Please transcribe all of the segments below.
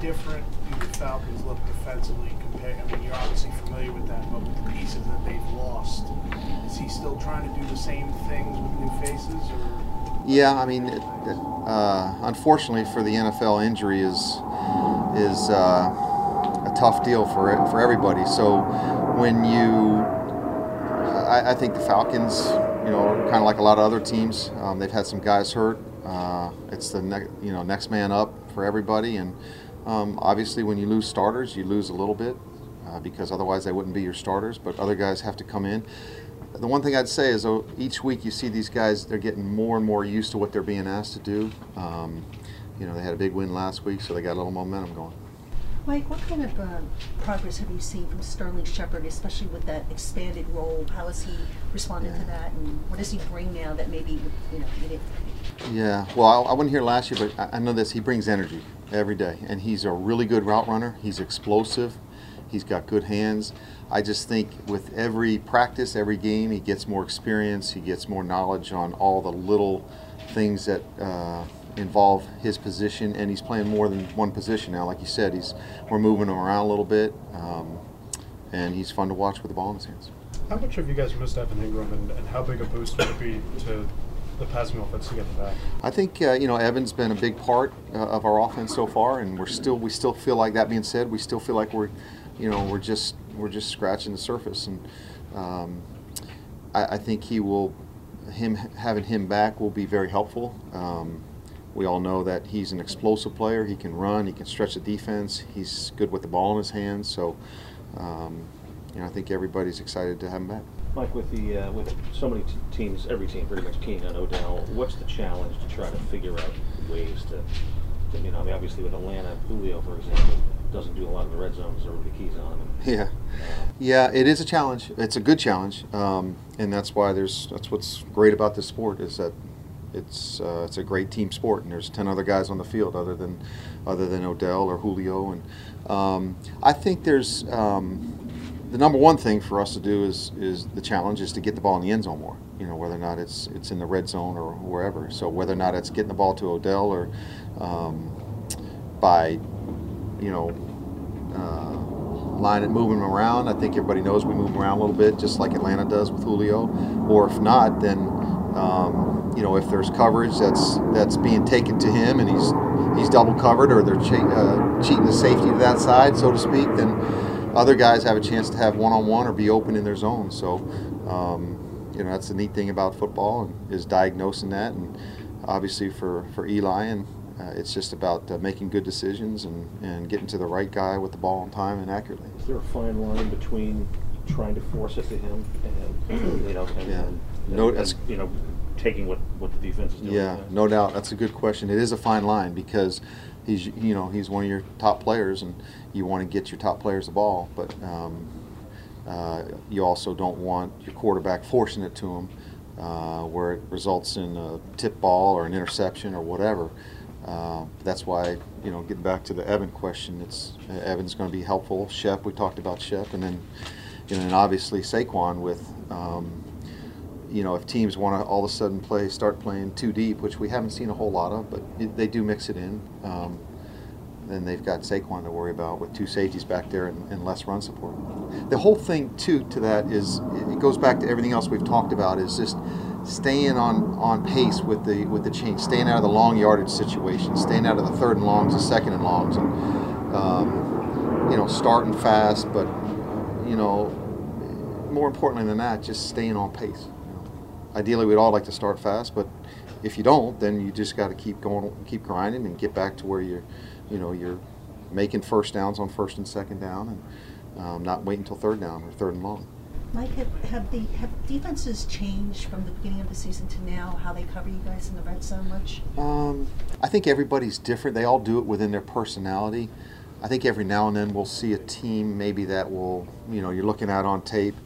different do the Falcons look defensively compared? I mean, you're obviously familiar with that, but with the pieces that they've lost, is he still trying to do the same things with new faces, or? Yeah, I mean, it, it, uh, unfortunately for the NFL, injury is is uh, a tough deal for it, for everybody. So when you, I, I think the Falcons, you know, kind of like a lot of other teams, um, they've had some guys hurt. Uh, it's the ne- you know next man up for everybody, and um, obviously when you lose starters, you lose a little bit uh, because otherwise they wouldn't be your starters. But other guys have to come in. The one thing I'd say is oh, each week you see these guys, they're getting more and more used to what they're being asked to do. Um, you know, they had a big win last week, so they got a little momentum going. Mike, what kind of uh, progress have you seen from Sterling Shepard, especially with that expanded role? How has he responded to that, and what does he bring now that maybe you know he didn't? Yeah, well, I, I wasn't here last year, but I, I know this. He brings energy every day, and he's a really good route runner. He's explosive. He's got good hands. I just think with every practice, every game, he gets more experience. He gets more knowledge on all the little things that uh, involve his position, and he's playing more than one position now. Like you said, he's we're moving him around a little bit, um, and he's fun to watch with the ball in his hands. How much have you guys missed Evan Engram, and, and how big a boost would it be to the passing offense to get him back? I think uh, you know Evan's been a big part uh, of our offense so far, and we're still we still feel like that being said, we still feel like we're you know we're just we're just scratching the surface, and um, I, I, think he will him having him back will be very helpful. Um, we all know that he's an explosive player. He can run. He can stretch the defense. He's good with the ball in his hands. So, um, you know, I think everybody's excited to have him back. Mike, with the uh, with so many teams, every team pretty much keen on Odell. What's the challenge to try to figure out ways to, to you know, I mean, obviously with Atlanta, Julio, for example, doesn't do a lot of the red zones or the keys on. him. yeah, yeah, it is a challenge. It's a good challenge, um, and that's why there's that's what's great about this sport is that it's uh, it's a great team sport, and there's ten other guys on the field other than other than Odell or Julio, and um, I think there's um, the number one thing for us to do is is the challenge is to get the ball in the end zone more. You know whether or not it's it's in the red zone or wherever. So whether or not it's getting the ball to Odell or um, by you know. Uh, line it, moving him around. I think everybody knows we move around a little bit, just like Atlanta does with Julio. Or if not, then um, you know, if there's coverage that's that's being taken to him and he's he's double covered or they're uh, cheating the safety to that side, so to speak, then other guys have a chance to have one-on-one or be open in their zone. So, um, you know, that's the neat thing about football and is diagnosing that. And obviously for, for Eli, and uh, it's just about uh, making good decisions and, and getting to the right guy with the ball on time and accurately. Is there a fine line between trying to force it to him and, you know, and, Yeah. and, No, and, that's- you know, taking what, what the defense is doing? Yeah, no doubt. That's a good question. It is a fine line because he's you know he's one of your top players, and you want to get your top players the ball, but um, uh, you also don't want your quarterback forcing it to him, uh, where it results in a tip ball or an interception or whatever. Uh, that's why you know getting back to the Evan question, it's Evan's going to be helpful. Shep, we talked about Shep, and then and obviously Saquon with. Um, you know, if teams want to all of a sudden play, start playing too deep, which we haven't seen a whole lot of, but it, they do mix it in. Um, then they've got Saquon to worry about with two safeties back there and, and, less run support. The whole thing too to that is it goes back to everything else we've talked about is just staying on, on pace with the with the change, staying out of the long yardage situation, staying out of the third and longs, the second and longs, and um, you know starting fast, but you know more importantly than that, just staying on pace ideally we'd all like to start fast, but if you don't, then you just got to keep going, keep grinding, and get back to where you're, you know, you're making first downs on first and second down, and um, not wait until third down or third and long. Mike, have, have the have defenses changed from the beginning of the season to now? How they cover you guys in the red zone much? Um, I think everybody's different. They all do it within their personality. I think every now and then we'll see a team maybe that will, you know, you're looking at on tape,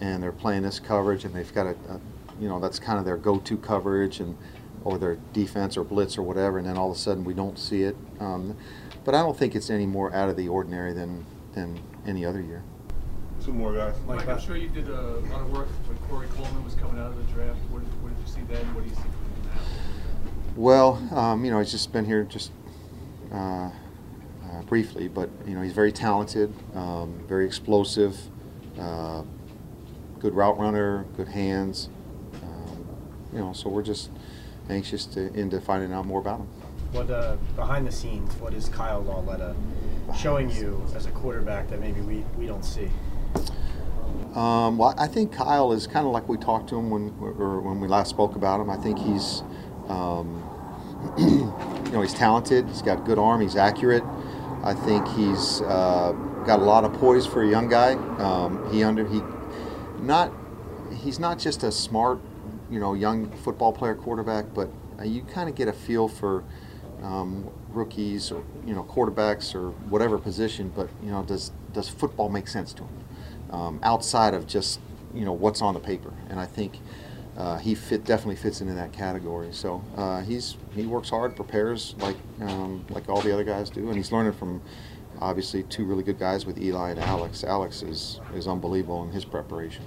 and they're playing this coverage, and they've got a, a you know that's kind of their go-to coverage and or their defense or blitz or whatever, and then all of a sudden we don't see it. Um, but I don't think it's any more out of the ordinary than than any other year. Two more guys. Mike, I'm sure you did a lot of work when Corey Coleman was coming out of the draft. What did, what did you see then? What do you see from now? Well, um, you know, he's just been here just uh, uh, briefly, but you know he's very talented, um, very explosive, uh, good route runner, good hands. Um, you know, so we're just anxious to into finding out more about him. What uh, behind the scenes? What is Kyle Lauletta showing you as a quarterback that maybe we, we don't see? Um, well, I think Kyle is kind of like we talked to him when or when we last spoke about him. I think he's, um, you know, he's talented. He's got good arm. He's accurate. I think he's uh, got a lot of poise for a young guy. Um, he under he, not, he's not just a smart, you know, young football player quarterback, but uh, you kind of get a feel for um, rookies or you know quarterbacks or whatever position. But you know, does does football make sense to him? um, outside of just you know what's on the paper. And I think uh, he fit definitely fits into that category. So uh, he's he works hard, prepares like um, like all the other guys do, and he's learning from obviously two really good guys with Eli and Alex. Alex is is unbelievable in his preparation.